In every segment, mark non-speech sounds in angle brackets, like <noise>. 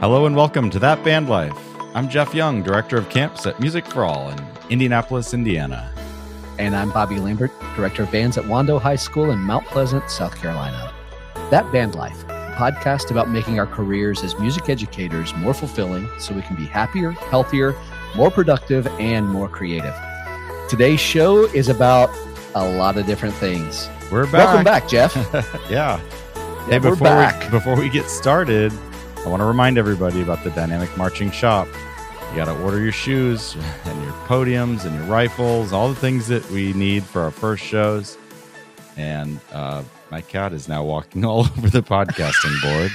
Hello and welcome to That Band Life. I'm Jeff Young, Director of Camps at Music for All in Indianapolis, Indiana. And I'm Bobby Lambert, Director of Bands at Wando High School in Mount Pleasant, South Carolina. That Band Life, a podcast about making our careers as music educators more fulfilling so we can be happier, healthier, more productive, and more creative. Today's show is about a lot of different things. We're back. Welcome back, Jeff. <laughs> yeah. Yeah, Hey, we're before back. we before we get started, I want to remind everybody about the Dynamic Marching Shop. You got to order your shoes <laughs> and your podiums and your rifles, all the things that we need for our first shows. And uh, my cat is now walking <laughs> all over the podcasting <laughs> board.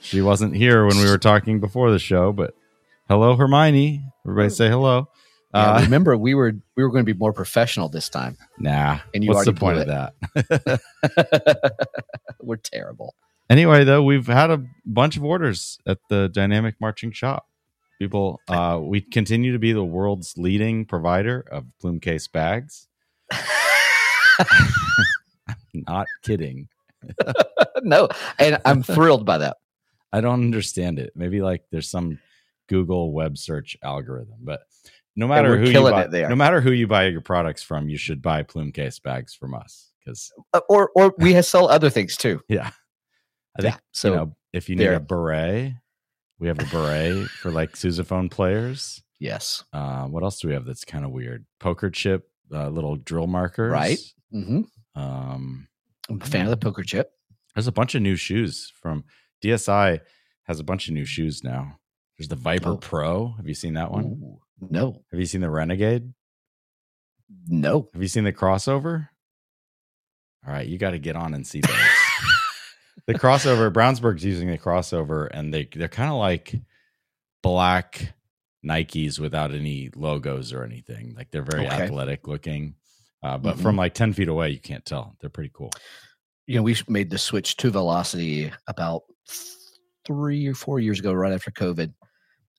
She wasn't here when we were talking before the show, but hello, Hermione. Everybody say hello. Yeah, Uh, remember, we were we were going to be more professional this time. nah. And you what's the point of that? we're terrible. Anyway, though, we've had a bunch of orders at the Dynamic Marching Shop. People, uh, we continue to be the world's leading provider of plume case bags. <laughs> <laughs> Not kidding. <laughs> no, and I'm thrilled by that. I don't understand it. Maybe like there's some Google web search algorithm, but no matter who you buy, no matter who you buy your products from, you should buy plume case bags from us because Uh, or or we sell other things too. yeah, I think Yeah, so you know if you need a beret, we have a beret for like sousaphone players. yes, Uh, what else do we have that's kind of weird? Poker chip, uh, little drill markers. Right. hmm Um, I'm a fan of the poker chip. there's a bunch of new shoes from DSI. Has a bunch of new shoes now. There's the Viper Oh. Pro. Have you seen that one? Ooh, no, Have you seen the Renegade? no. Have you seen the crossover? All right, you got to get on and see those. The crossover, Brownsburg's using the crossover, and they they're kind of like black Nikes without any logos or anything. Like they're very Okay. athletic looking, uh, but Mhm. from like ten feet away, you can't tell. They're pretty cool. You know, we made the switch to Velocity about three or four years ago, right after COVID,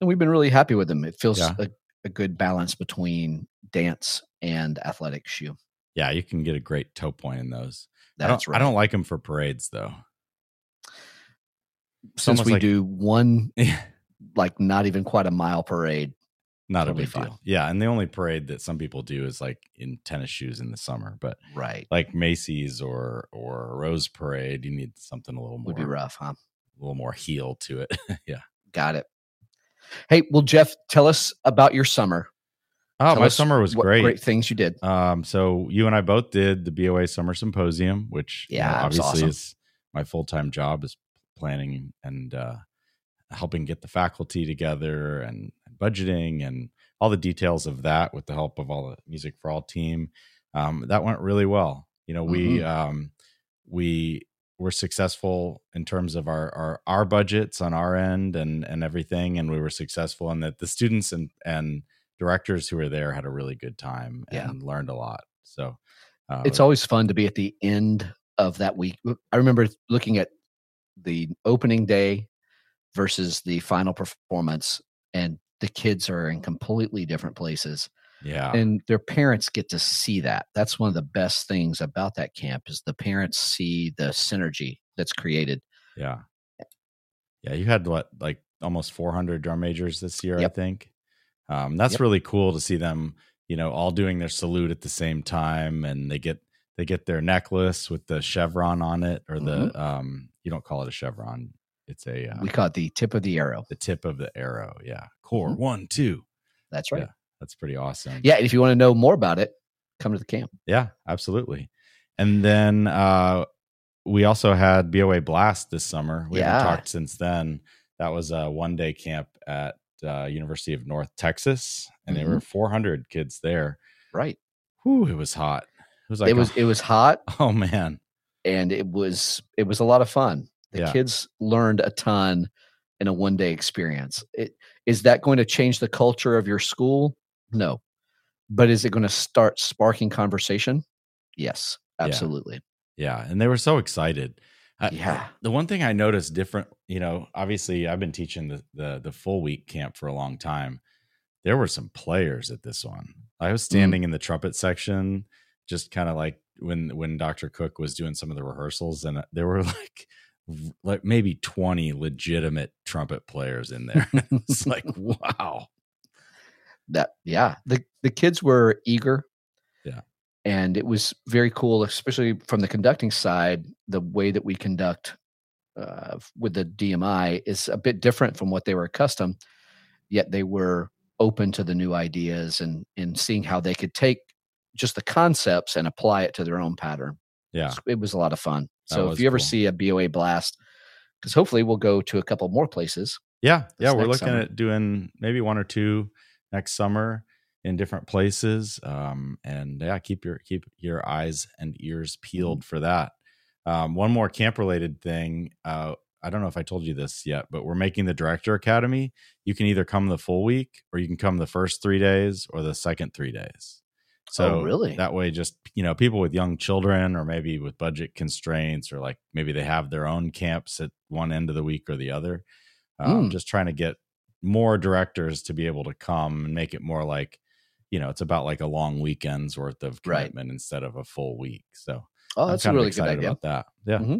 and we've been really happy with them. It feels Yeah. a, a good balance between dance and athletic shoe. Yeah, you can get a great toe point in those. I That's don't, right. I don't like them for parades though. Since we like- do one, <laughs> like not even quite a mile parade. Not a big fine. deal. Yeah, and the only parade that some people do is like in tennis shoes in the summer, but Right. like Macy's or or Rose Parade, you need something a little more Would be rough, huh? a little more heel to it. <laughs> yeah. Got it. Hey, well, Jeff, tell us about your summer. Oh, Tell my summer was great. Great things you did. Um, so you and I both did the BOA Summer Symposium, which you know, Yeah, obviously awesome. is my full time job is planning and uh, helping get the faculty together and budgeting and all the details of that with the help of all the Music for All team. Um, that went really well. You know, we Mm-hmm. um, we were successful in terms of our, our our budgets on our end and and everything, and we were successful in that the students and and directors who were there had a really good time Yeah. and learned a lot. So uh, It's always fun to be at the end of that week. I remember looking at the opening day versus the final performance, and the kids are in completely different places, yeah, and their parents get to see that. That's one of the best things about that camp is the parents see the synergy that's created. yeah, yeah. You had what like almost 400 drum majors this year, Yep. I think. Um, that's Yep. really cool to see them. You know, all doing their salute at the same time, and they get they get their necklace with the chevron on it, or the um. You don't call it a chevron; it's a uh, Mm-hmm. We call it the tip of the arrow. the tip of the arrow. Yeah, core Mhm. one, two. That's right. Yeah. That's pretty awesome. Yeah, and if you want to know more about it, come to the camp. Yeah, absolutely. And then uh, we also had BOA Blast this summer. We Yeah. haven't talked since then. That was a one day camp at uh, University of North Texas, and there Mm-hmm. were 400 kids there. Right. Whew, it was hot. It was like it was a- it was hot <laughs> oh man, and it was it was a lot of fun. The Yeah. kids learned a ton in a one day experience. It, is that going to change the culture of your school? No. But is it going to start sparking conversation? Yes, absolutely. yeah, and they were so excited. I- Yeah. the one thing I noticed different, you know, obviously I've been teaching the the, the full week camp for a long time. There were some players at this one. I was Mm. standing in the trumpet section, just kind of like when when Dr. Cook was doing some of the rehearsals, and uh, there were <laughs> like like maybe 20 legitimate trumpet players in there. <laughs> it's like, <laughs> wow. That yeah, the the kids were eager. Yeah. And it was very cool, especially from the conducting side. The way that we conduct uh, with the DMI is a bit different from what they were accustomed. Yet they were open to the new ideas and and seeing how they could take just the concepts and apply it to their own pattern. Yeah. So it was a lot of fun. So if you ever cool. see a BOA blast, because hopefully we'll go to a couple more places. Yeah. Yeah. We're looking summer. at doing maybe one or two next summer in different places. Um, and yeah, keep your keep your eyes and ears Mm-hmm. peeled for that. Um, one more camp related thing. Uh, I don't know if I told you this yet, but we're making the director academy. You can either come the full week or you can come the first three days or the second three days. So Oh, really? that way, just you know, people with young children or maybe with budget constraints or like maybe they have their own camps at one end of the week or the other. Um, Mm. Just trying to get more directors to be able to come and make it more like, you know, it's about like a long weekend's worth of Right. commitment instead of a full week. So Oh, I'm that's a kind of really good idea. about that. Yeah, mm-hmm.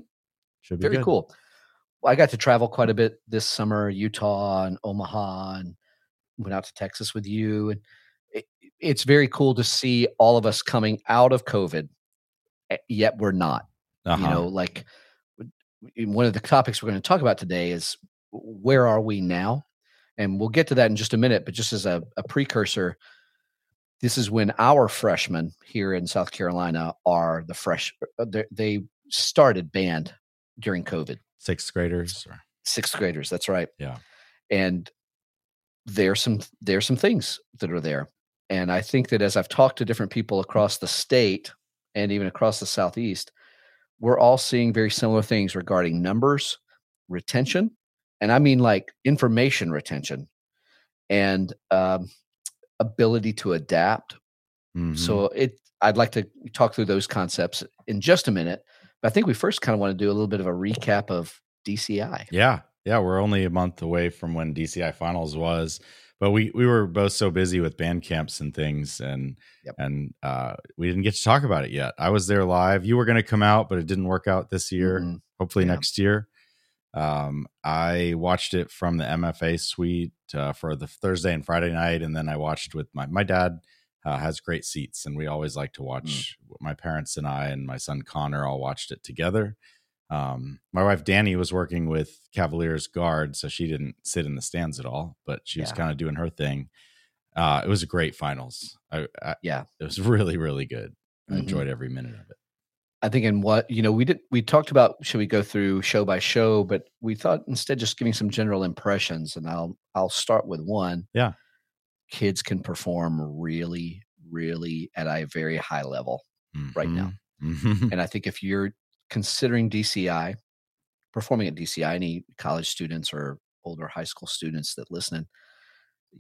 should be Very good. cool. Well, I got to travel quite a bit this summer, Utah and Omaha, and went out to Texas with you. And it's very cool to see all of us coming out of COVID, eh, yet we're not. Uh-huh. You know, like one of the topics we're going to talk about today is where are we now? And we'll get to that in just a minute. But just as a, a precursor, this is when our freshmen here in South Carolina are the fresh. uh, they- They started band during COVID sixth graders. Or, sixth graders that's right Yeah. and there's some there's some things that are there and i think that as i've talked to different people across the state and even across the southeast we're all seeing very similar things regarding numbers retention and i mean like information retention and um, ability to adapt Mhm. so it I'd like to talk through those concepts in just a minute. But I think we first kind of want to do a little bit of a recap of DCI. Yeah, yeah, we're only a month away from when DCI finals was, but we we were both so busy with band camps and things, and Yep. and uh, we didn't get to talk about it yet. I was there live. You were going to come out, but it didn't work out this year. Mhm. Hopefully Yeah. next year. Um, I watched it from the MFA suite uh, for the Thursday and Friday night, and then I watched with my my dad. Uh, has great seats, and we always like to watch. My parents and I and my son Connor all watched it together. Um, my wife Danny was working with Cavaliers guard, so she didn't sit in the stands at all, but she was Yeah. kind of doing her thing. Uh, it was a great finals. I, I, Yeah. it was really, really good. I Mhm. enjoyed every minute of it. I think in what you know we did we talked about should we go through show by show, but we thought instead just giving some general impressions, and I'll I'll start with one. Yeah. kids can perform really, really at a very high level. Right now. Mhm. <laughs> And I think if you're considering DCI, performing at DCI, any college students or older high school students that listen,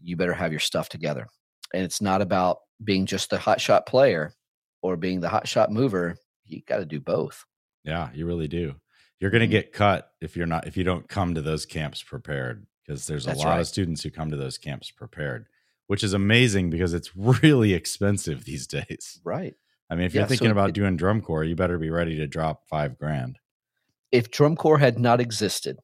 you better have your stuff together. And it's not about being just the hot shot player or being the hot shot mover. You got to do both. Yeah, you really do. You're going to Mhm. get cut if you're not if you don't come to those camps prepared because there's a That's lot right. of students who come to those camps prepared, which is amazing because it's <laughs> really expensive these days. Right. I mean, if you're so thinking about it- doing drum corps, you better be ready to drop 5 grand. If drum corps had not existed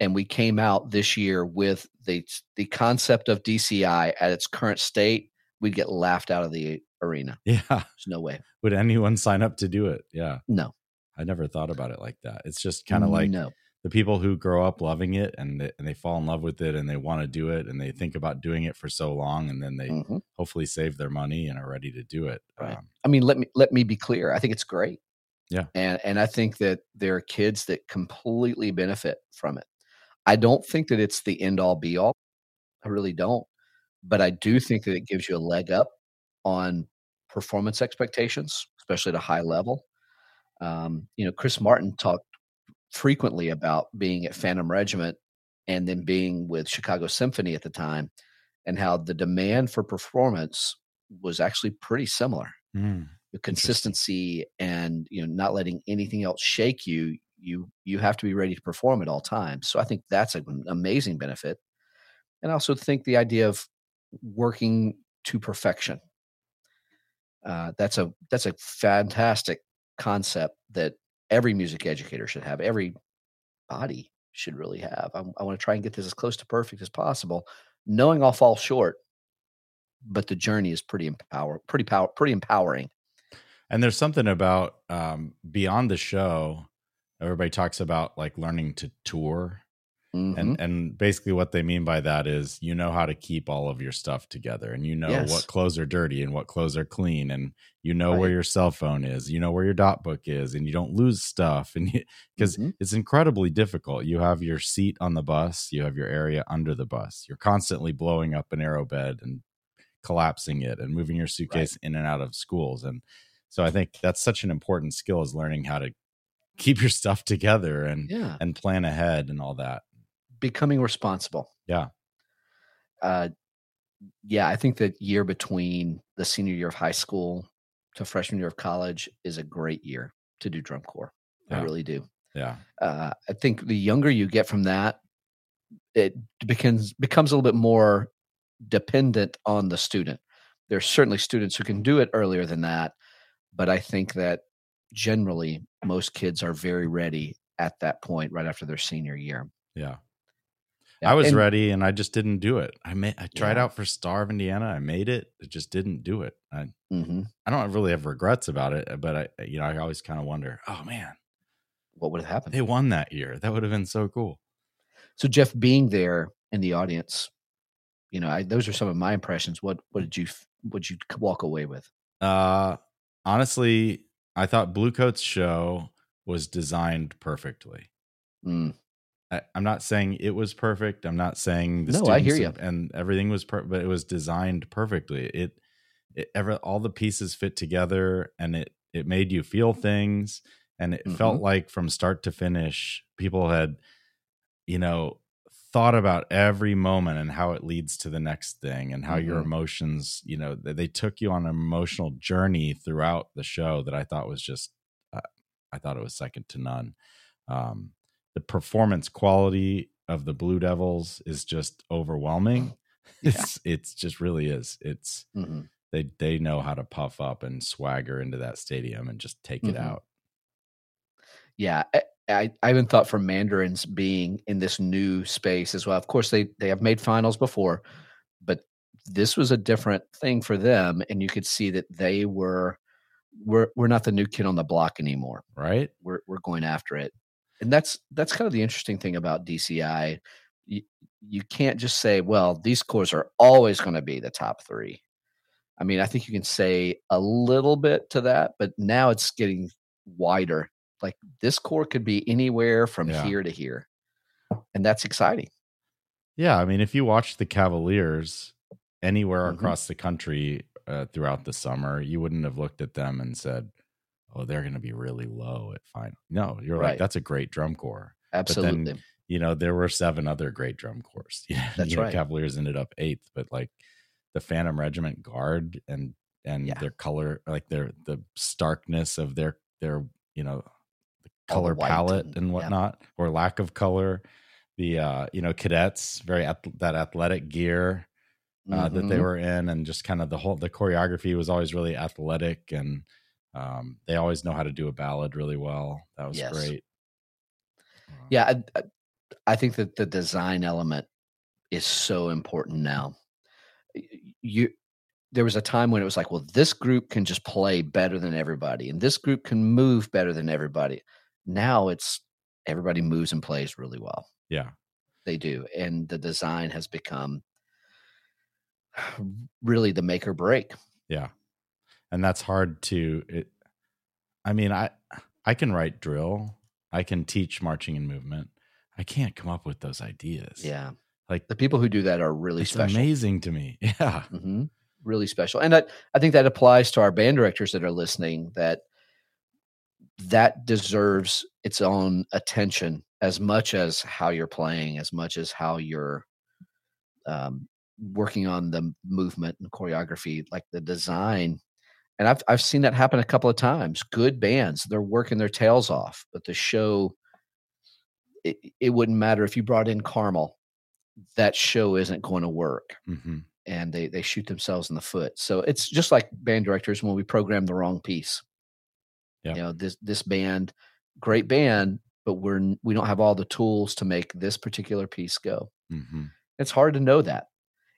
and we came out this year with the the concept of DCI at its current state, we'd get laughed out of the arena. <laughs> Yeah. There's no way. Would anyone sign up to do it? Yeah. No. I never thought about it like that. It's just kind of like no. The people who grow up loving it and they, and they fall in love with it and they want to do it and they think about doing it for so long and then they Mhm. hopefully save their money and are ready to do it. Right. Um, I mean, let me let me be clear. I think it's great. Yeah. And and I think that there are kids that completely benefit from it. I don't think that it's the end all be all. I really don't. But I do think that it gives you a leg up on performance expectations, especially at a high level. Um, you know, Chris Martin talked frequently about being at Phantom Regiment and then being with Chicago Symphony at the time and how the demand for performance was actually pretty similar. Mm, the consistency and you know not letting anything else shake you you you have to be ready to perform at all times. So i think that's an amazing benefit. And i also think the idea of working to perfection. Uh, that's a that's a fantastic concept that every music educator should have every body should really have. I, I want to try and get this as close to perfect as possible, knowing I'll fall short. But the journey is pretty empower, pretty power, pretty empowering. And there's something about um, beyond the show. Everybody talks about like learning to tour Mhm. and and basically what they mean by that is you know how to keep all of your stuff together and you know Yes. what clothes are dirty and what clothes are clean and you know where your cell phone is you know where your dot book is and you don't lose stuff and because Mhm. it's incredibly difficult you have your seat on the bus you have your area under the bus you're constantly blowing up an arrow bed and collapsing it and moving your suitcase in and out of schools and so i think that's such an important skill is learning how to keep your stuff together and yeah, and plan ahead and all that becoming responsible. Yeah. Uh, yeah, I think that year between the senior year of high school to freshman year of college is a great year to do drum corps. I really do. yeah uh, I think the younger you get from that, it becomes becomes a little bit more dependent on the student. There's certainly students who can do it earlier than that, but I think that generally most kids are very ready at that point right after their senior year. Yeah. Yeah, I was and- ready and I just didn't do it. I made I tried Yeah. out for Star of Indiana. I made it. It just didn't do it. I Mhm. I don't really have regrets about it, but I you know, I always kind of wonder, oh man, What would have happened? they won that year. That would have been so cool. So Jeff, being there in the audience, you know, I, those are some of my impressions. What what did you what did you walk away with? Uh honestly, I thought Bluecoats' show was designed perfectly. Mm, I, I'm not saying it was perfect. I'm not saying the No, I hear students and everything was per- but it was designed perfectly. It, it ever all the pieces fit together and it it made you feel things and it felt Mhm. like from start to finish people had you know thought about every moment and how it leads to the next thing and how your Mhm. emotions you know they, they took you on an emotional journey throughout the show that i thought was just uh, i thought it was second to none um, the performance quality of the blue devils is just overwhelming <laughs> Yeah. it's it's just really is it's mhm. they they know how to puff up and swagger into that stadium and just take it Mhm. out Yeah, I, I, I even thought for Mandarins being in this new space as well. Of course, they they have made finals before, but this was a different thing for them, and you could see that they were we're we're not the new kid on the block anymore. right We're we're going after it, and that's that's kind of the interesting thing about DCI. You, you can't just say, well, these corps are always going to be the top three. I mean, I think you can say a little bit to that, but now it's getting wider. Like this corps could be anywhere from Yeah. here to here. And that's exciting. Yeah, I mean, if you watch the Cavaliers anywhere Mhm. across the country uh, throughout the summer, you wouldn't have looked at them and said, "Oh, they're going to be really low at final." No, you're Right. like, "That's a great drum corps." Absolutely. You know, there were seven other great drum corps. <laughs> Yeah, That's you know, right. Cavaliers ended up eighth, but like the Phantom Regiment Guard and and Yeah. their color, like their the starkness of their their you know the All the color palette and- and yeah. whatnot, or lack of color. The uh, you know cadets, very ath- that athletic gear uh, that they Mhm. were in, and just kind of the whole the choreography was always really athletic, and um, they always know how to do a ballad really well. That was Yes. great. Um, Yeah, I, I, I think that the design element is so important now. You there was a time when it was like, well, this group can just play better than everybody, and this group can move better than everybody. Now it's everybody moves and plays really well. yeah, They do, and the design has become <sighs> really the make or break. yeah, and that's hard to. It, I mean, I I can write drill, I can teach marching and movement. I can't come up with those ideas. Yeah, like the people who do that are really it's special. amazing to me. <laughs> Yeah, hmm Really special. And I, I think that applies to our band directors that are listening that that deserves its own attention as much as how you're playing, as much as how you're um, working on the movement and choreography, like the design. And I've, I've seen that happen a couple of times. Good bands, they're working their tails off, but the show, it, it wouldn't matter if you brought in Carmel, that show isn't going to work hmm and they they shoot themselves in the foot. So it's just like band directors when we program the wrong piece. Yeah. You know, this this band, great band, but we're we don't have all the tools to make this particular piece go. hmm It's hard to know that.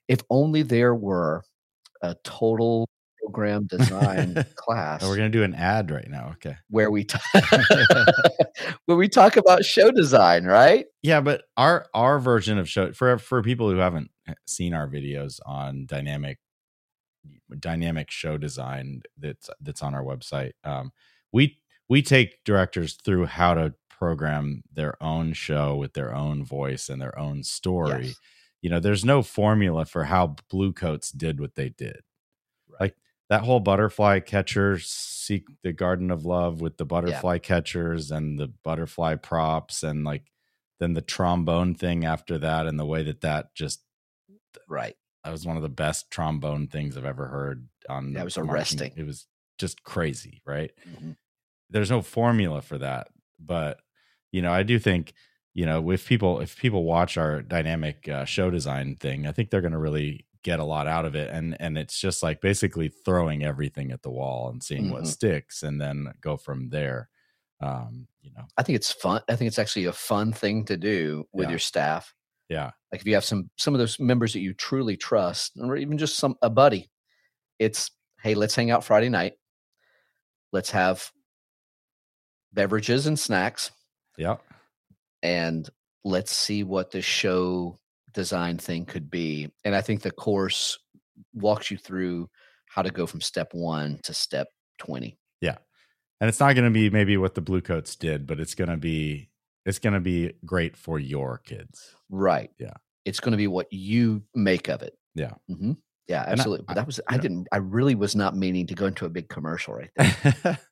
If only there were a total program design <laughs> class Oh, we're gonna do an ad right now. Okay. where we t- <laughs> <laughs> where we talk about show design, right? Yeah, but our our version of show for for people who haven't seen our videos on dynamic dynamic show design that's that's on our website. Um, we we take directors through how to program their own show with their own voice and their own story. Yes. You know, there's no formula for how Bluecoats did what they did. That whole butterfly catcher seek the garden of love with the butterfly catchers and the butterfly props and like then the trombone thing after that and the way that that just Right. that was one of the best trombone things I've ever heard on That was marching- arresting. It was just crazy, right? Mhm. There's no formula for that, but you know, I do think you know if people if people watch our dynamic uh, show design thing, I think they're going to really get a lot out of it, and and it's just like basically throwing everything at the wall and seeing what Mhm. sticks, and then go from there. Um, you know, I think it's fun. I think it's actually a fun thing to do with Yeah. your staff. yeah, Like if you have some some of those members that you truly trust, or even just some a buddy, it's hey, let's hang out Friday night. Let's have beverages and snacks, yeah, and let's see what the show design thing could be. And I think the course walks you through how to go from step one to step twenty. Yeah. and it's not going to be maybe what the Bluecoats did, but it's going to be it's going to be great for your kids. Right. Yeah. It's going to be what you make of it. Yeah. Mm-hmm. Yeah, I- absolutely. but that was you I didn't I really was not meaning to go into a big commercial right there. <laughs>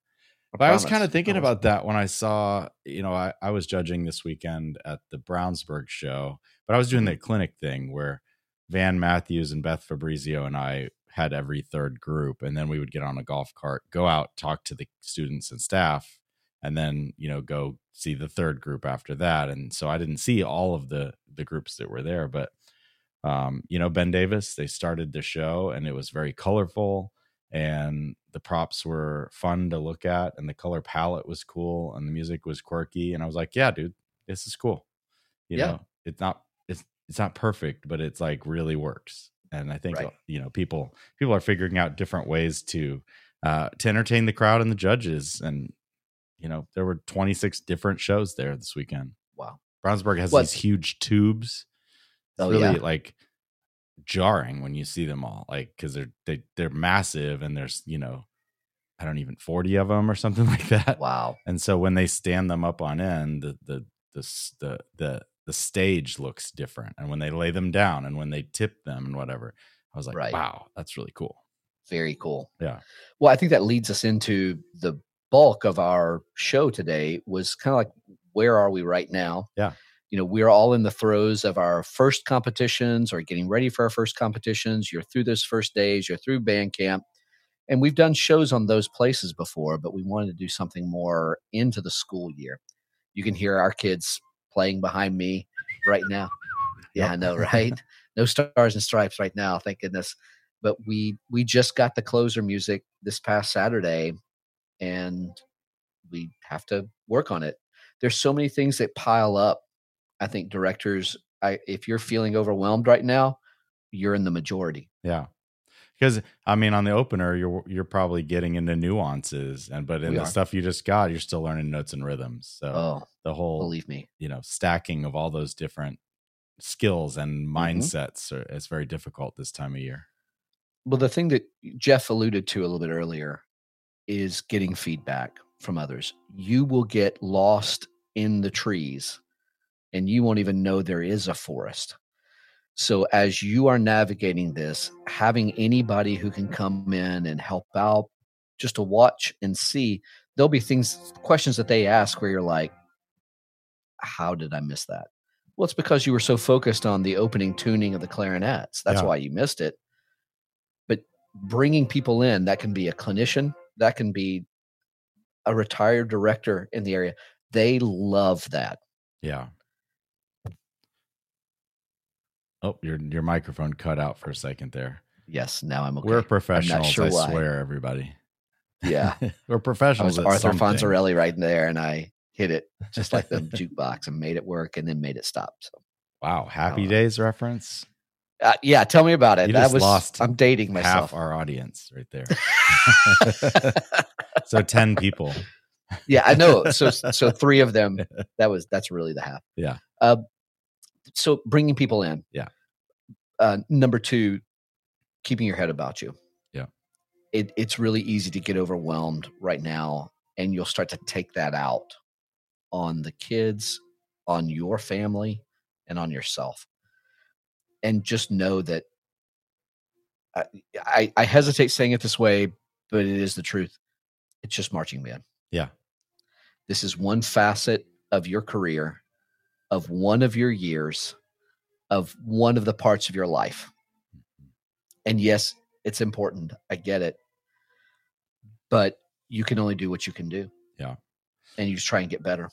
but I was kind of thinking about that when I saw, you know, I, I was judging this weekend at the Brownsburg show, but I was doing Mhm. the clinic thing where Van Matthews and Beth Fabrizio and I had every third group, and then we would get on a golf cart, go out, talk to the students and staff, and then you know go see the third group after that. And so I didn't see all of the the groups that were there, but um, you know, Ben Davis, they started the show and it was very colorful and the props were fun to look at and the color palette was cool and the music was quirky. And I was like, yeah, dude, this is cool. You Yeah. know, it's not, it's, it's not perfect, but it's like really works. And I think, Right. you know, people, people are figuring out different ways to, uh, to entertain the crowd and the judges. And, you know, there were 26 different shows there this weekend. Wow. Brownsburg has What- these huge tubes. It's Oh, really yeah. like jarring when you see them all, like because they're they, they're massive and there's you know, I don't even forty of them or something <laughs> like that. Wow. And so when they stand them up on end, the the the the the, the stage looks different, and when they lay them down and when they tip them and whatever, I was like, Right. wow, that's really cool. Very cool. Yeah. Well, I think that leads us into the bulk of our show today was kind of like where are we right now? Yeah. You know, we're all in the throes of our first competitions or getting ready for our first competitions. You're through those first days, you're through band camp. And we've done shows on those places before, but we wanted to do something more into the school year. You can hear our kids playing behind me right now. Yeah. I know, <laughs> right? no stars and stripes right now, thank goodness. But we we just got the closer music this past Saturday, and we have to work on it. There's so many things that pile up. I think directors, I, if you're feeling overwhelmed right now, you're in the majority. Yeah. Because I mean, on the opener, you're you're probably getting into nuances, and but in We the are. stuff you just got, you're still learning notes and rhythms. So Oh, the whole believe me. you know stacking of all those different skills and Mm-hmm. mindsets are, is very difficult this time of year. Well, the thing that Jeff alluded to a little bit earlier is getting feedback from others. You will get lost in the trees and you won't even know there is a forest. So, as you are navigating this, having anybody who can come in and help out just to watch and see, there'll be things, questions that they ask where you're like, how did I miss that? Well, it's because you were so focused on the opening tuning of the clarinets. That's Yeah. why you missed it. But bringing people in, that can be a clinician, that can be a retired director in the area. They love that. Yeah. Oh, your your microphone cut out for a second there. Yes, now I'm okay. We're professionals, sure I why. swear, everybody. Yeah. <laughs> We're I professionals. was Arthur something. Fonzarelli right there, and I hit it just like the <laughs> jukebox and made it work and then made it stop. So Wow, Happy Oh. Days reference. uh, yeah, tell me about it. You that was lost I'm dating myself. Half our audience right there. <laughs> so 10 people. yeah, I know. So so three of them. That was that's really the half. Yeah. Uh, so bringing people in. Yeah. Uh, number two, keeping your head about you. Yeah. It, it's really easy to get overwhelmed right now, and you'll start to take that out on the kids, on your family, and on yourself. And just know that I, I, I hesitate saying it this way, but it is the truth. It's just marching band. Yeah. This is one facet of your career, of one of your years, of one of the parts of your life. And yes, it's important. I get it. But you can only do what you can do. Yeah. And you just try and get better.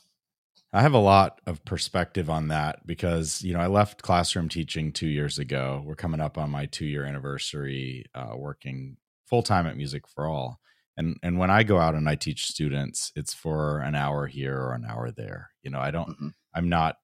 I have a lot of perspective on that because, you know, I left classroom teaching two years ago. We're coming up on my two year anniversary uh, working full time at Music for All. And, and when I go out and I teach students, it's for an hour here or an hour there. You know, I don't, Mhm. I'm not,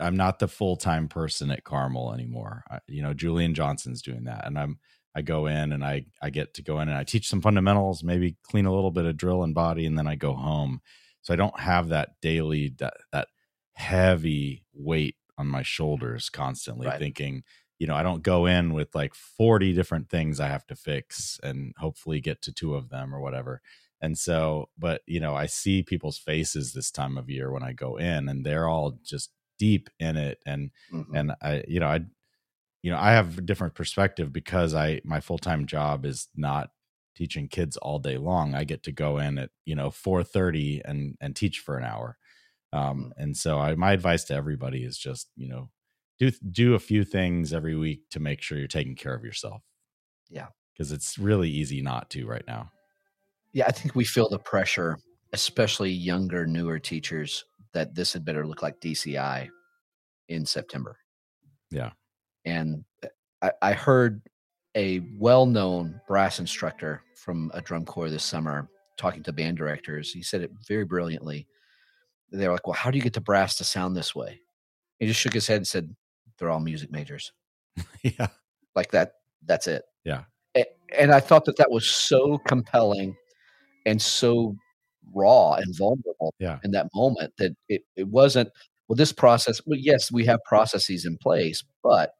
I'm not the full time person at Carmel anymore. I, you know, Julian Johnson's doing that, and I'm, I go in and I, I get to go in and I teach some fundamentals, maybe clean a little bit of drill and body, and then I go home so i don't have that daily that that heavy weight on my shoulders constantly Right. thinking you know i don't go in with like 40 different things i have to fix and hopefully get to two of them or whatever and so but you know i see people's faces this time of year when i go in and they're all just deep in it and Mhm. and i you know i you know i have a different perspective because i my full-time job is not teaching kids all day long. I get to go in at you know 4.30 and and teach for an hour. Um and so I, my advice to everybody is just you know do do a few things every week to make sure you're taking care of yourself. Yeah. because it's really easy not to right now. Yeah, I think we feel the pressure, especially younger, newer teachers, that this had better look like DCI in September. Yeah. And uh, I, I heard a well known brass instructor from a drum corps this summer talking to band directors. He said it very brilliantly. They were like, Well, how do you get the brass to sound this way? He just shook his head and said, They're all music majors. <laughs> yeah Like that, that's it. Yeah. And I thought that that was so compelling and so raw and vulnerable Yeah. in that moment that it, it wasn't, well, this process, well, yes, we have processes in place, but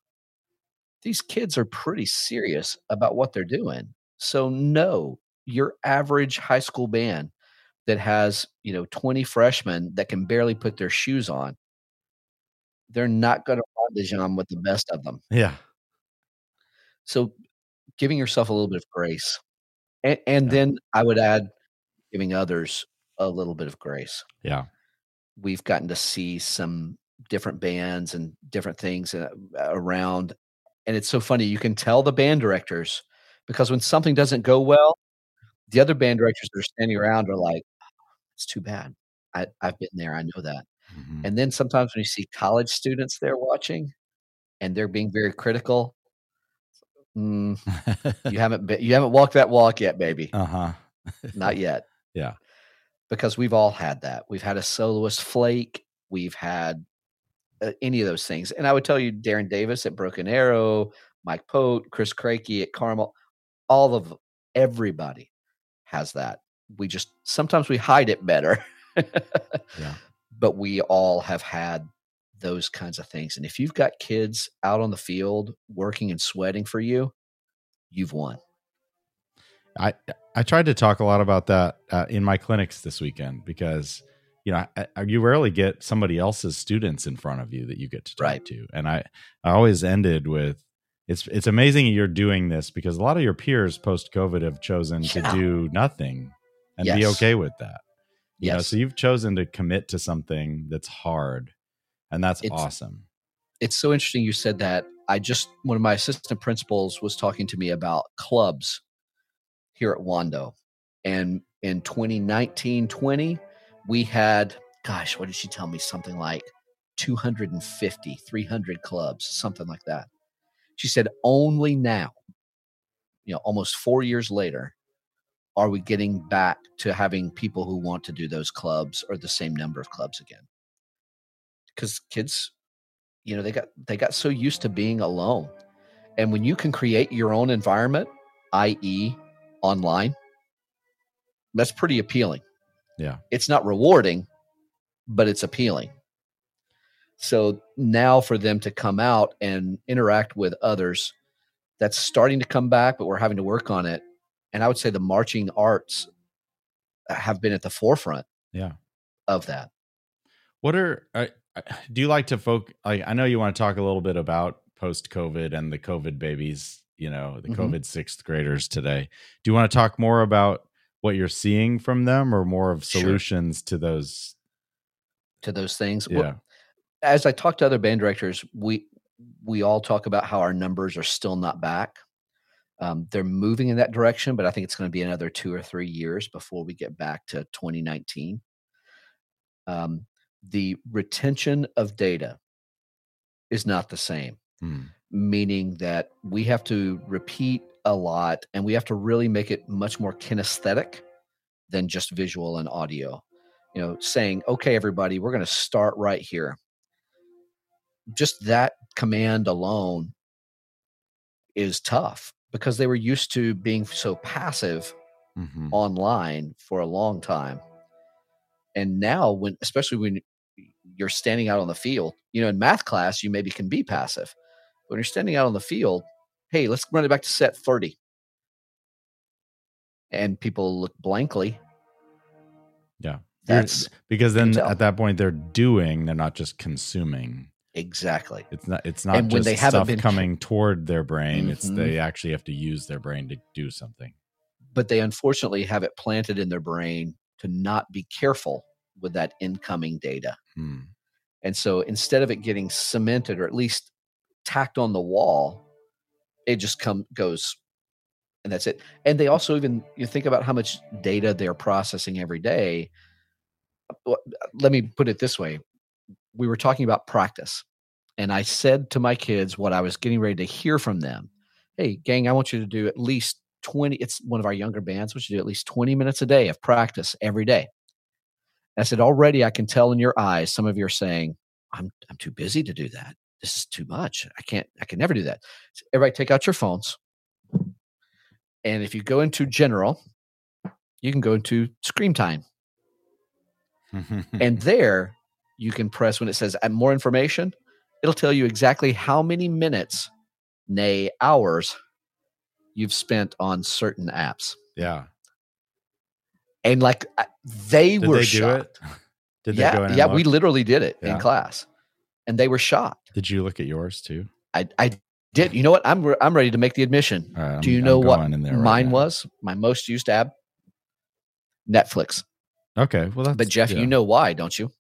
these kids are pretty serious about what they're doing. So, no, your average high school band that has, you know, 20 freshmen that can barely put their shoes on, they're not going to run Dijon with the best of them. yeah So giving yourself a little bit of grace. And, and Yeah. then I would add giving others a little bit of grace. yeah We've gotten to see some different bands and different things uh, around. And it's so funny. You can tell the band directors because when something doesn't go well, the other band directors that are standing around are like, it's too bad. I, I've been there. I know that. Mhm. And then sometimes when you see college students there watching and they're being very critical, mm, <laughs> you haven't been, you haven't walked that walk yet, baby. uh-huh Not yet. Yeah. Because we've all had that. We've had a soloist flake. We've had uh, any of those things. And I would tell you, Darrin Davis at Broken Arrow, Mike Pote, Chris Crakey at Carmel, all of everybody has that. We just sometimes we hide it better. <laughs> Yeah. But we all have had those kinds of things. And if you've got kids out on the field working and sweating for you, you've won. I I tried to talk a lot about that uh, in my clinics this weekend because you know I, I- you rarely get somebody else's students in front of you that you get to talk Right. to, and I I always ended with it's it's amazing you're doing this because a lot of your peers post COVID have chosen to do nothing and be okay with that. You know, so you've chosen to commit to something that's hard, and that's It's- awesome. it's so interesting you said that. I just one of my assistant principals was talking to me about clubs here at Wando. And in 2019 20, we had, gosh, what did she tell me? Something like 250, 300 clubs, something like that. She said, only now, you know, almost four years later, are we getting back to having people who want to do those clubs or the same number of clubs again? Because kids, you know, they got they got so used to being alone. And when you can create your own environment, i.e., online, that's pretty appealing. Yeah. It's not rewarding, but it's appealing. So now for them to come out and interact with others, that's starting to come back, but we're having to work on it. And I would say the marching arts have been at the forefront Yeah. of that. What are I, I- do you like to folk like I know you want to talk a little bit about post COVID and the COVID babies, you know, the Mhm. COVID sixth graders today. Do you want to talk more about what you're seeing from them or more of Sure. solutions to those? To those things. Well, Yeah. as I talk to other band directors, we we all talk about how our numbers are still not back. Um, they're moving in that direction, but I think it's going to be another two or three years before we get back to 2019. Um, the retention of data is not the same, Hmm. Meaning that we have to repeat a lot and we have to really make it much more kinesthetic than just visual and audio. You know, saying, okay, everybody, we're going to start right here just that command alone is tough because they were used to being so passive Mhm. online for a long time. And now when especially when you're standing out on the field, you know, in math class you maybe can be passive. When you're standing out on the field, hey, let's run it back to set 30. And people look blankly. Yeah. That's because then at that point they're doing, they're not just consuming. exactly. It's not it's not And when just they haven't stuff been- coming toward their brain. It's Mhm. they actually have to use their brain to do something. but they unfortunately have it planted in their brain to not be careful with that incoming data. Hmm. And so instead of it getting cemented or at least tacked on the wall, it just come goes and that's it. And they also even you think about how much data they're processing every day. Let me put it this way. We were talking about practice. And I said to my kids what I was getting ready to hear from them. Hey, gang, I want you to do at least 20 it's one of our younger bands, which should do at least 20 minutes a day of practice every day. I said, already I can tell in your eyes, some of you are saying, I'm I'm too busy to do that. This is too much. I can't, I can never do that. So everybody take out your phones. And if you go into general, you can go into screen time. And <laughs> there you can press when it says more information, it'll tell you exactly how many minutes, nay, hours you've spent on certain apps. yeah. And like they Did were they do shocked. it? <laughs> Did they yeah, go in and yeah, we literally did it Yeah. in class, and they were shocked. Did you look at yours too? I, I did. You know what? I'm re- I'm ready to make the admission. Right, Do you I'm know what right mine now. was? My most used app, Netflix. Okay, well that's But Jeff, yeah. you know why, don't you?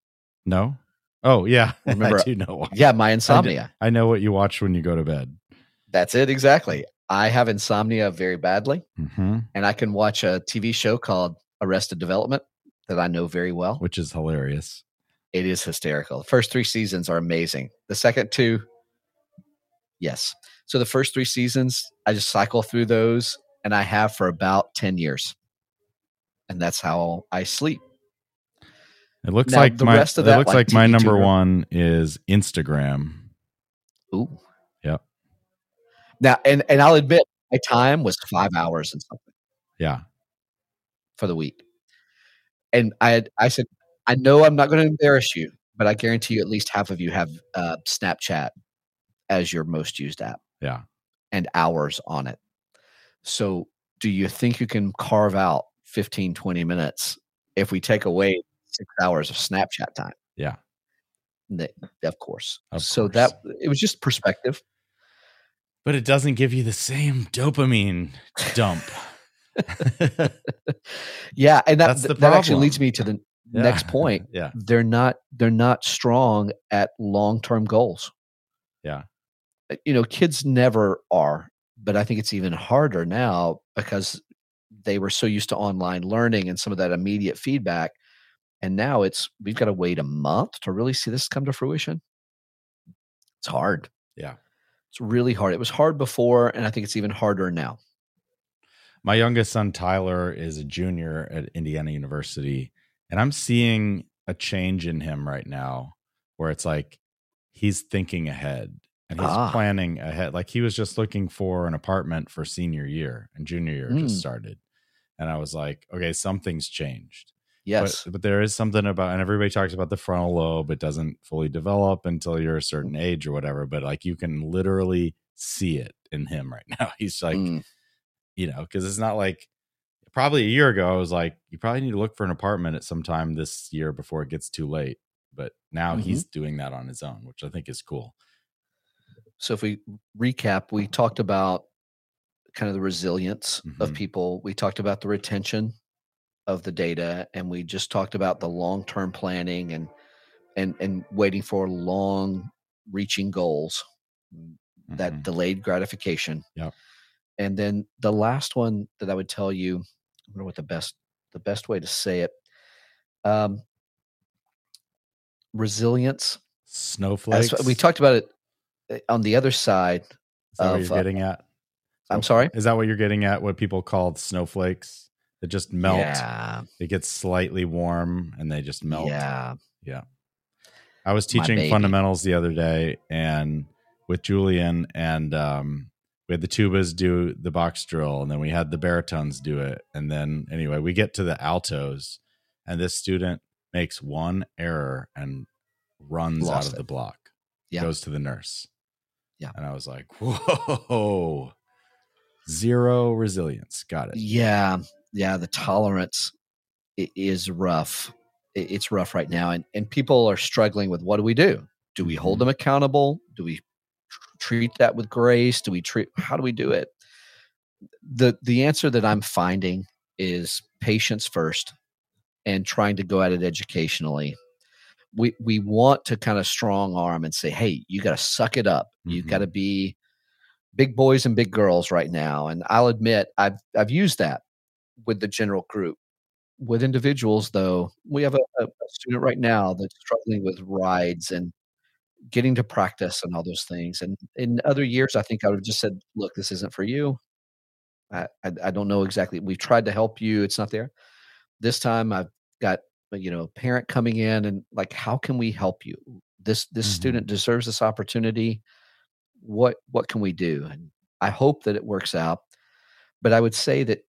no. Oh yeah, <laughs> Remember- I do know why. Yeah, my insomnia. I know what you watch when you go to bed. That's it exactly. I have insomnia very badly, hmm and I can watch a TV show called Arrested Development that I know very well. Which is hilarious. It is hysterical. The first three seasons are amazing. The second two, yes. So the first three seasons, I just cycle through those, and I have for about ten years, and that's how I sleep. It looks Now, like the my. rest of it that, looks like like, my number one is Instagram. Ooh. Yep. Now, and and I'll admit, my time was five hours and something Yeah, for the week, and I had I said, I know I'm not going to embarrass you, but I guarantee you, at least half of you have uh, Snapchat as your most used app. yeah. and hours on it. So, do you think you can carve out 15, 20 minutes if we take away six hours of Snapchat time? Yeah. Of course. Of so, course. that it was just perspective. But it doesn't give you the same dopamine dump. <laughs> yeah. And that, that actually leads me to the Yeah. next point. <laughs> Yeah. They're not, they're not strong at long term goals. Yeah. Uh, You know, kids never are, but I think it's even harder now because they were so used to online learning and some of that immediate feedback. And now it's we've got to wait a month to really see this come to fruition. It's hard. Yeah. It's really hard. It was hard before, and I think it's even harder now. my youngest son Tyler is a junior at Indiana University, and I'm seeing a change in him right now where it's like he's thinking ahead and he's Ah. planning ahead. Like he was just looking for an apartment for senior year and junior year Mm. just started. And I was like, okay, something's changed. Yes. But, but there is something about, and everybody talks about the frontal lobe. It doesn't fully develop until you're a certain age or whatever. But like you can literally see it in him right <laughs> now. He's like, Mm. you know, because it's not like probably a year ago, I was like, you probably need to look for an apartment at some time this year before it gets too late. But now Mhm. he's doing that on his own, which I think is cool. So if we recap, we talked about kind of the resilience of Mhm. people. We talked about the retention of the data, and we just talked about the long-term planning and and and waiting for long-reaching goals. That Mhm. delayed gratification. Yep. And then the last one that I would tell you, I wonder what the best the best way to say it. Um, resilience. snowflakes. As we talked about it uh, on the other side. Is that what of, you're uh, getting at? I'm sorry. Is that what you're getting at? What people call snowflakes? That just melt. Yeah. It gets slightly warm and they just melt. Yeah. Yeah. I was teaching fundamentals the other day and with Julian and um we had the tubas do the box drill and then we had the baritones do it. And then anyway, we get to the altos and this student makes one error and runs out of it. the block. Yeah. Goes to the nurse. Yeah. And I was like, whoa. Zero resilience. Got it. Yeah. Yeah. The tolerance is rough. It's rough right now. And, and people are struggling with what do we do? Do we hold Mhm. them accountable? Do we treat that with grace? Do we treat, how do we do it? The, the answer that I'm finding is patience first and trying to go at it educationally. We, we want to kind of strong arm and say, hey, you got to suck it up. You Mhm. got to be big boys and big girls right now. And I'll admit, I've I've used that with the general group. With individuals, though, we have a a student right now that's struggling with rides and getting to practice and all those things. And in other years, I think I would have just said, "Look, this isn't for you. I, I I don't know exactly. We've tried to help you. It's not there. This time, I've got you know a parent coming in and like, how can we help you? This this Mhm. student deserves this opportunity. What what can we do? And I hope that it works out. But I would say that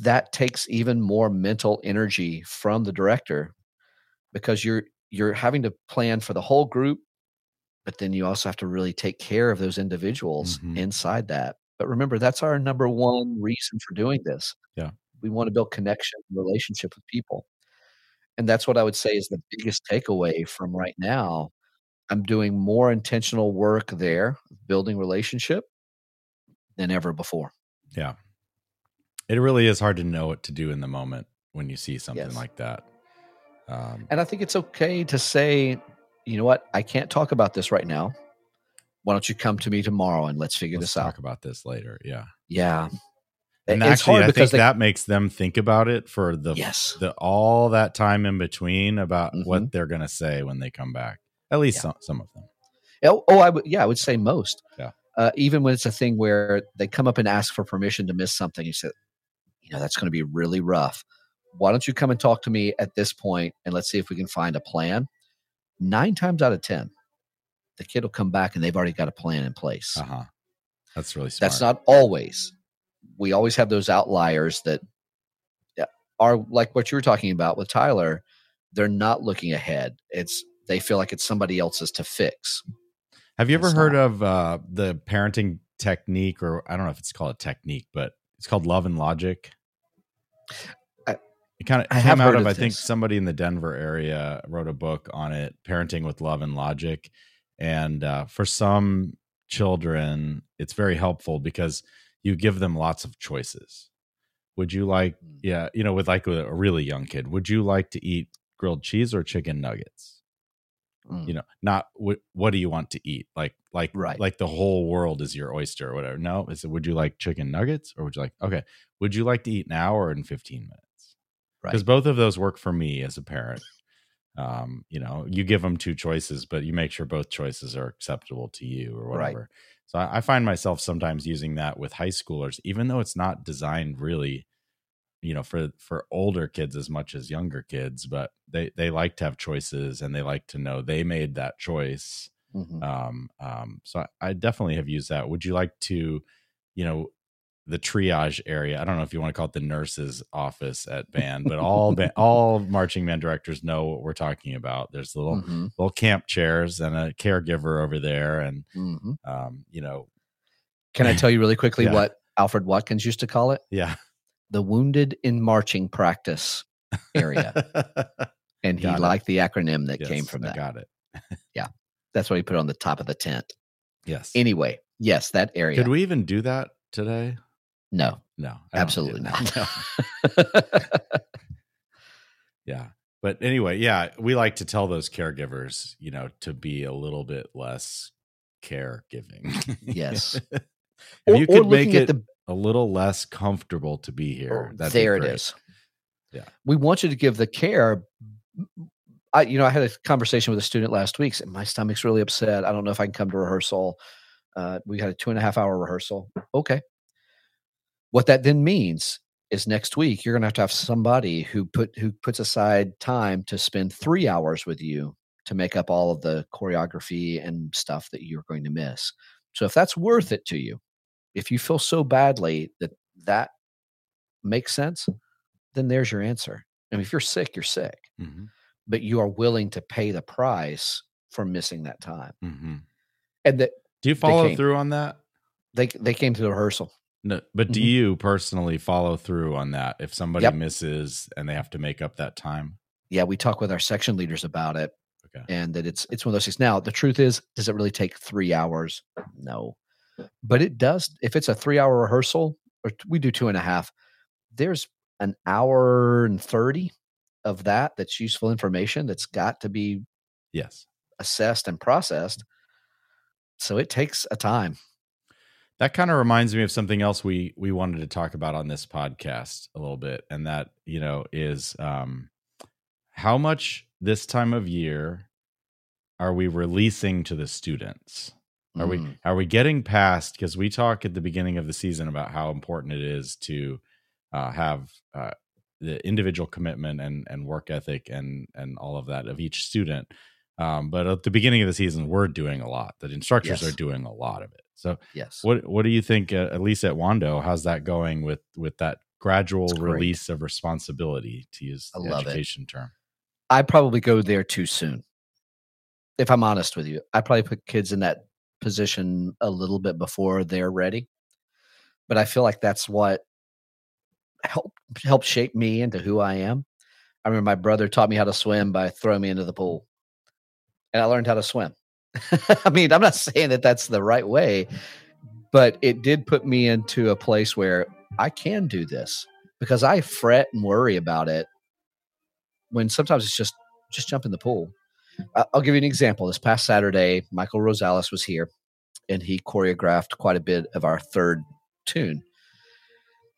that takes even more mental energy from the director because you're you're having to plan for the whole group but then you also have to really take care of those individuals Mhm. inside that but remember that's our number one reason for doing this Yeah. we want to build connection relationship with people and that's what i would say is the biggest takeaway from right now i'm doing more intentional work there building relationship than ever before Yeah. It really is hard to know what to do in the moment when you see something Yes. like that. Um, And I think it's okay to say, you know what, I can't talk about this right now. Why don't you come to me tomorrow and let's figure let's this out? talk about this later. Yeah. Yeah. And it's actually, hard I think they, that makes them think about it for the, yes. the all that time in between about Mhm. what they're going to say when they come back. At least Yeah. some, some of them. Oh, oh, I would, yeah, I would say most. Yeah. Uh, even when it's a thing where they come up and ask for permission to miss something, you say, you know, that's going to be really rough. Why don't you come and talk to me at this point and let's see if we can find a plan? Nine times out of 10, the kid will come back and they've already got a plan in place. Uh huh. That's really smart. That's not always. We always have those outliers that are like what you were talking about with Tyler. They're not looking ahead. It's they feel like it's somebody else's to fix. Have you ever It's heard not. of uh, the parenting technique, or I don't know if it's called a technique, but it's called Love and Logic? It kind of I came out of, of I think somebody in the Denver area wrote a book on it, Parenting with Love and Logic. And uh, for some children, it's very helpful because you give them lots of choices. Would you like, Mm. yeah, you know, with like a really young kid, would you like to eat grilled cheese or chicken nuggets? Mm. you know not what what do you want to eat like like Right. like the whole world is your oyster or whatever no is it would you like chicken nuggets or would you like okay would you like to eat now or in 15 minutes because Right. both of those work for me as a parent um you know you give them two choices but you make sure both choices are acceptable to you or Right. whatever So I, I find myself sometimes using that with high schoolers, even though it's not designed really, you know, for for older kids as much as younger kids, but they they like to have choices and they like to know they made that choice. Mhm. Um, um, so I, I definitely have used that. Would you like to, you know, the triage area? I don't know if you want to call it the nurse's office at band, but all ba- <laughs> all marching band directors know what we're talking about. There's little Mhm. little camp chairs and a caregiver over there, and Mhm. um, you know, Can I tell you really <laughs> quickly Yeah. what Alfred Watkins used to call it? yeah, The wounded in marching practice area. <laughs> and he Got it. liked the acronym that came Yes, from I that. got it. Yeah, that's what he put on the top of the tent. Yes. Anyway, yes, that area. Could we even do that today? No, No, absolutely not. No. <laughs> Yeah. But anyway, yeah, we like to tell those caregivers, you know, to be a little bit less caregiving. Yes. <laughs> if Or- you could make it the- a little less comfortable to be here, Oh, that'd there it great. is. Yeah. We want you to give the care. I, you know, I had a conversation with a student last week. Said my stomach's really upset. I don't know if I can come to rehearsal. Uh, we had a two and a half hour rehearsal. Okay. What that then means is next week you're going to have to have somebody who put who puts aside time to spend three hours with you to make up all of the choreography and stuff that you're going to miss. So if that's worth it to you, if you feel so badly that that makes sense, then there's your answer. I mean, if you're sick, you're sick, Mhm, but you are willing to pay the price for missing that time. mhm. And that Do you follow came. through on that? they they came to the rehearsal. No, but do Mhm. you personally follow through on that if somebody Yep. misses and they have to make up that time? Yeah, we talk with our section leaders about it, Okay. and that it's it's one of those things. Now, the truth is, does it really take three hours? No, but it does. If it's a three hour rehearsal, or we do two and a half, there's an hour and thirty of that that's useful information that's got to be Yes. assessed and processed. So it takes a time. That kind of reminds me of something else we we wanted to talk about on this podcast a little bit, and that you know is um, how much this time of year are we releasing to the students? Are we Mm. are we getting past? Because we talk at the beginning of the season about how important it is to uh, have uh, the individual commitment and and work ethic and and all of that of each student. Um, but at the beginning of the season, we're doing a lot. The instructors Yes. are doing a lot of it. So Yes. what what do you think? Uh, at least at Wando, how's that going with with that gradual release of responsibility to use I the love it. education term? I probably go there too soon. If I'm honest with you, I probably put kids in that position a little bit before they're ready. But I feel like that's what helped helped shape me into who I am. I remember my brother taught me how to swim by throwing me into the pool, and I learned how to swim. <laughs> I mean, I'm not saying that that's the right way, but it did put me into a place where I can do this because I fret and worry about it when sometimes it's just just jump in the pool. I'll give you an example. This past Saturday, Michael Rosales was here, and he choreographed quite a bit of our third tune.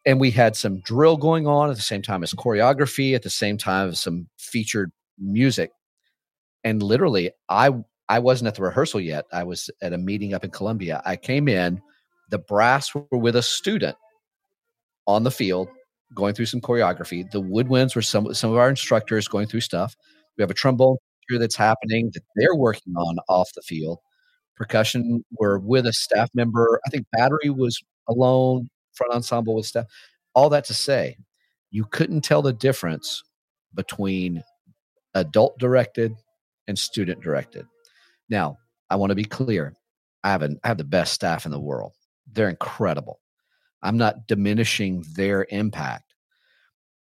And we had some drill going on at the same time as choreography, at the same time as some featured music. And literally, I I wasn't at the rehearsal yet. I was at a meeting up in Columbia. I came in, the brass were with a student on the field going through some choreography. The woodwinds were some some of our instructors going through stuff. We have a trombone that's happening that they're working on off the field. Percussion were with a staff member. I think battery was alone. Front ensemble with staff. All that to say, you couldn't tell the difference between adult directed and student directed. Now, I want to be clear. I have an, I have the best staff in the world. They're incredible. I'm not diminishing their impact.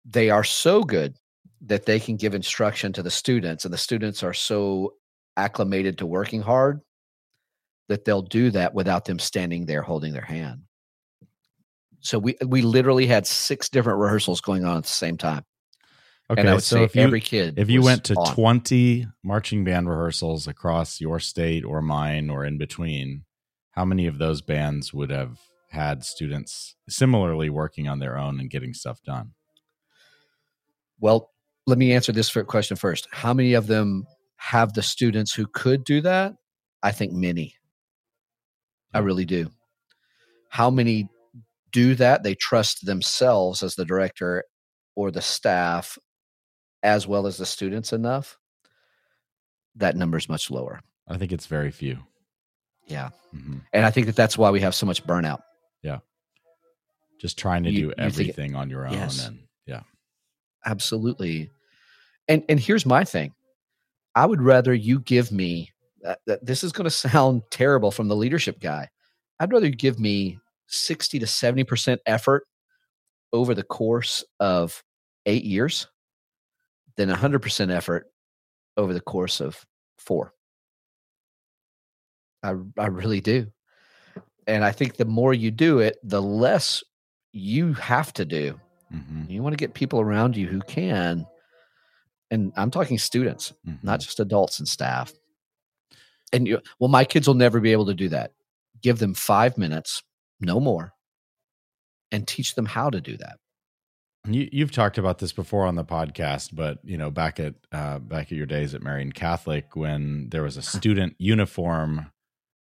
They are so good that they can give instruction to the students, and the students are so acclimated to working hard that they'll do that without them standing there holding their hand. So we we literally had six different rehearsals going on at the same time, Okay, and I would so say if you every kid. if you went to on. 20 marching band rehearsals across your state or mine or in between, how many of those bands would have had students similarly working on their own and getting stuff done? Well, let me answer this question first. How many of them have the students who could do that? I think many. I really do. How many do that? They trust themselves as the director or the staff as well as the students enough. That number is much lower. I think it's very few. Yeah. hmm And I think that that's why we have so much burnout. Yeah. Just trying to You- do you think- everything on your own, Yes. and yeah, Absolutely. And and here's my thing. I would rather you give me uh, that this is going <laughs> to sound terrible from the leadership guy. I'd rather you give me 60 to 70% effort over the course of 8 years than 100% effort over the course of 4. I I really do. And I think the more you do it, the less you have to do. hmm You want to get people around you who can. And I'm talking students, Mm-hmm. not just adults and staff. And you, well, my kids will never be able to do that. Give them five minutes, no more, and teach them how to do that. You, you've talked about this before on the podcast, but you know, back at uh, back at your days at Marian Catholic, when there was a student uniform,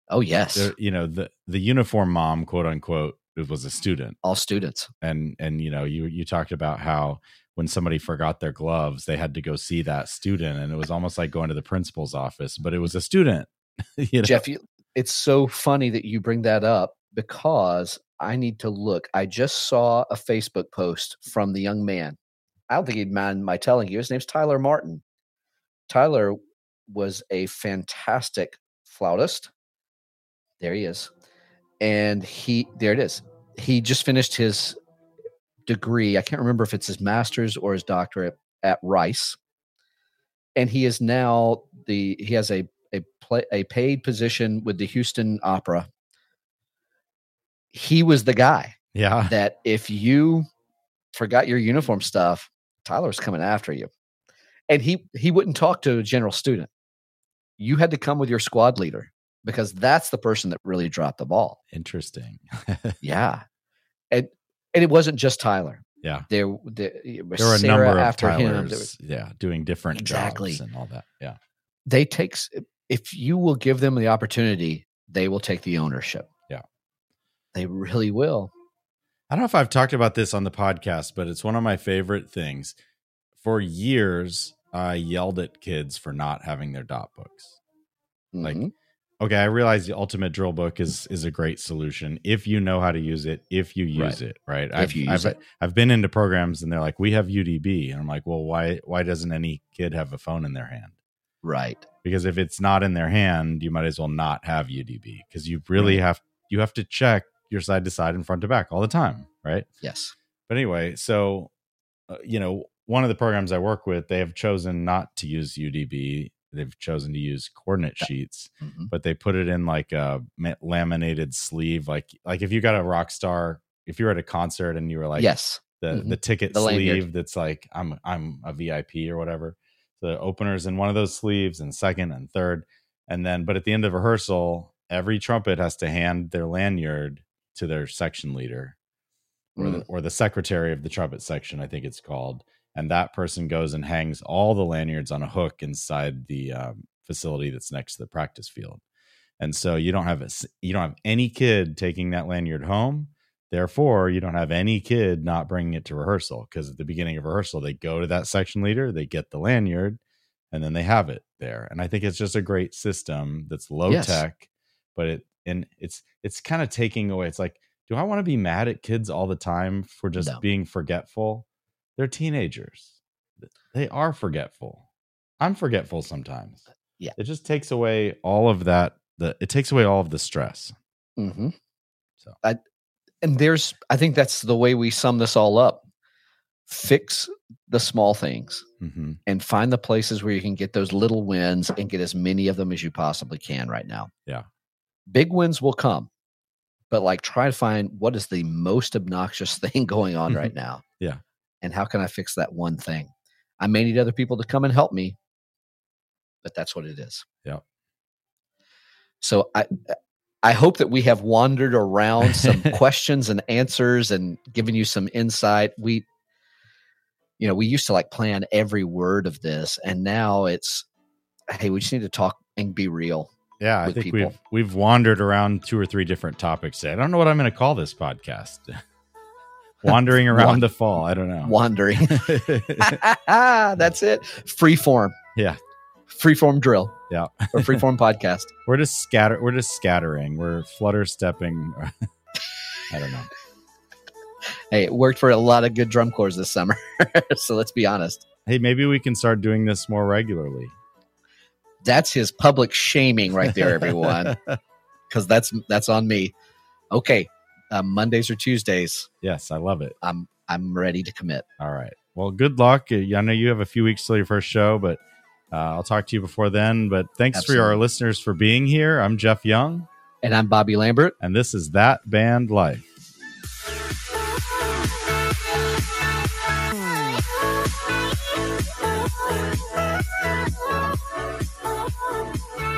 Oh, yes. there, you know, the the uniform mom, quote unquote, was a student, All students. and and you know, you you talked about how when somebody forgot their gloves, they had to go see that student, and it was almost like going to the principal's office, but it was a student. <laughs> you know? Jeff, you, it's so funny that you bring that up because I need to look. I just saw a Facebook post from the young man. I don't think he'd mind my telling you. His name's Tyler Martin. Tyler was a fantastic flautist. There he is. And he, there it is. He just finished his degree. I can't remember if it's his master's or his doctorate at Rice. And he is now the, he has a a play, a paid position with the Houston Opera. He was the guy yeah, that if you forgot your uniform stuff, Tyler's coming after you. And he he wouldn't talk to a general student. You had to come with your squad leader because that's the person that really dropped the ball. interesting. <laughs> Yeah. And and it wasn't just Tyler. Yeah. There, there, was there were a Sarah number of after him. Was- Tylers, yeah, doing different Exactly. jobs and all that. Yeah, they takes if you will give them the opportunity, they will take the ownership. They really will. I don't know if I've talked about this on the podcast, but it's one of my favorite things. For years, I yelled at kids for not having their dot books. Like, Mhm. Okay, I realize the ultimate drill book is is a great solution if you know how to use it, if you use Right. it, right? If I've, you use I've, it. I've been into programs and they're like, we have UDB, and I'm like, well, why why doesn't any kid have a phone in their hand? right. Because if it's not in their hand, you might as well not have UDB because you really Right. have you have to check your side to side and front to back all the time, right? Yes. But anyway, so uh, you know, one of the programs I work with, they have chosen not to use UDB. They've chosen to use coordinate sheets, Mhm. but they put it in like a laminated sleeve. Like like if you got a rock star, if you're at a concert and you were like yes. the Mhm. the ticket The lanyard. sleeve that's like I'm I'm a VIP or whatever. The openers in one of those sleeves and second and third. And then but at the end of rehearsal, every trumpet has to hand their lanyard to their section leader or Mm. the, or the secretary of the trumpet section, I think it's called. And that person goes and hangs all the lanyards on a hook inside the um, facility that's next to the practice field. And so you don't have a, you don't have any kid taking that lanyard home. Therefore, you don't have any kid not bringing it to rehearsal because at the beginning of rehearsal, they go to that section leader, they get the lanyard, and then they have it there. And I think it's just a great system that's low Yes. tech, but it and it's it's kind of taking away. It's like, do I want to be mad at kids all the time for just No. being forgetful? They're teenagers. They are forgetful. I'm forgetful sometimes. Yeah. It just takes away all of that. The it takes away all of the stress. hmm So. I, and there's, I think that's the way we sum this all up. Fix the small things hmm and find the places where you can get those little wins and get as many of them as you possibly can right now. Yeah. Big wins will come, but like try to find what is the most obnoxious <laughs> thing going on mm-hmm. right now. Yeah. And how can I fix that one thing? I may need other people to come and help me, but that's what it is. Yeah. So I I hope that we have wandered around some <laughs> questions and answers and given you some insight. We you know, we used to like plan every word of this and now it's hey, we just need to talk and be real. Yeah, I think people. we've we've wandered around two or three different topics today. I don't know what I'm going to call this podcast. <laughs> Wandering around the fall. I don't know. Wandering. <laughs> <laughs> That's it. Free form. Yeah. Free form drill. Yeah. Or free form podcast. we're just scatter. We're just scattering. We're flutter stepping. I don't know. Hey, it worked for a lot of good drum corps this summer. so let's be honest. Hey, maybe we can start doing this more regularly. That's his public shaming right there, everyone. <laughs> Because that's that's on me. Okay. Uh, Mondays or Tuesdays. yes, I love it. I'm I'm ready to commit. All right. Well, good luck. Uh, I know you have a few weeks till your first show, but uh, I'll talk to you before then. But thanks for our listeners for being here. I'm Jeff Young, And I'm Bobby Lambert. and this is That Band Life. <laughs>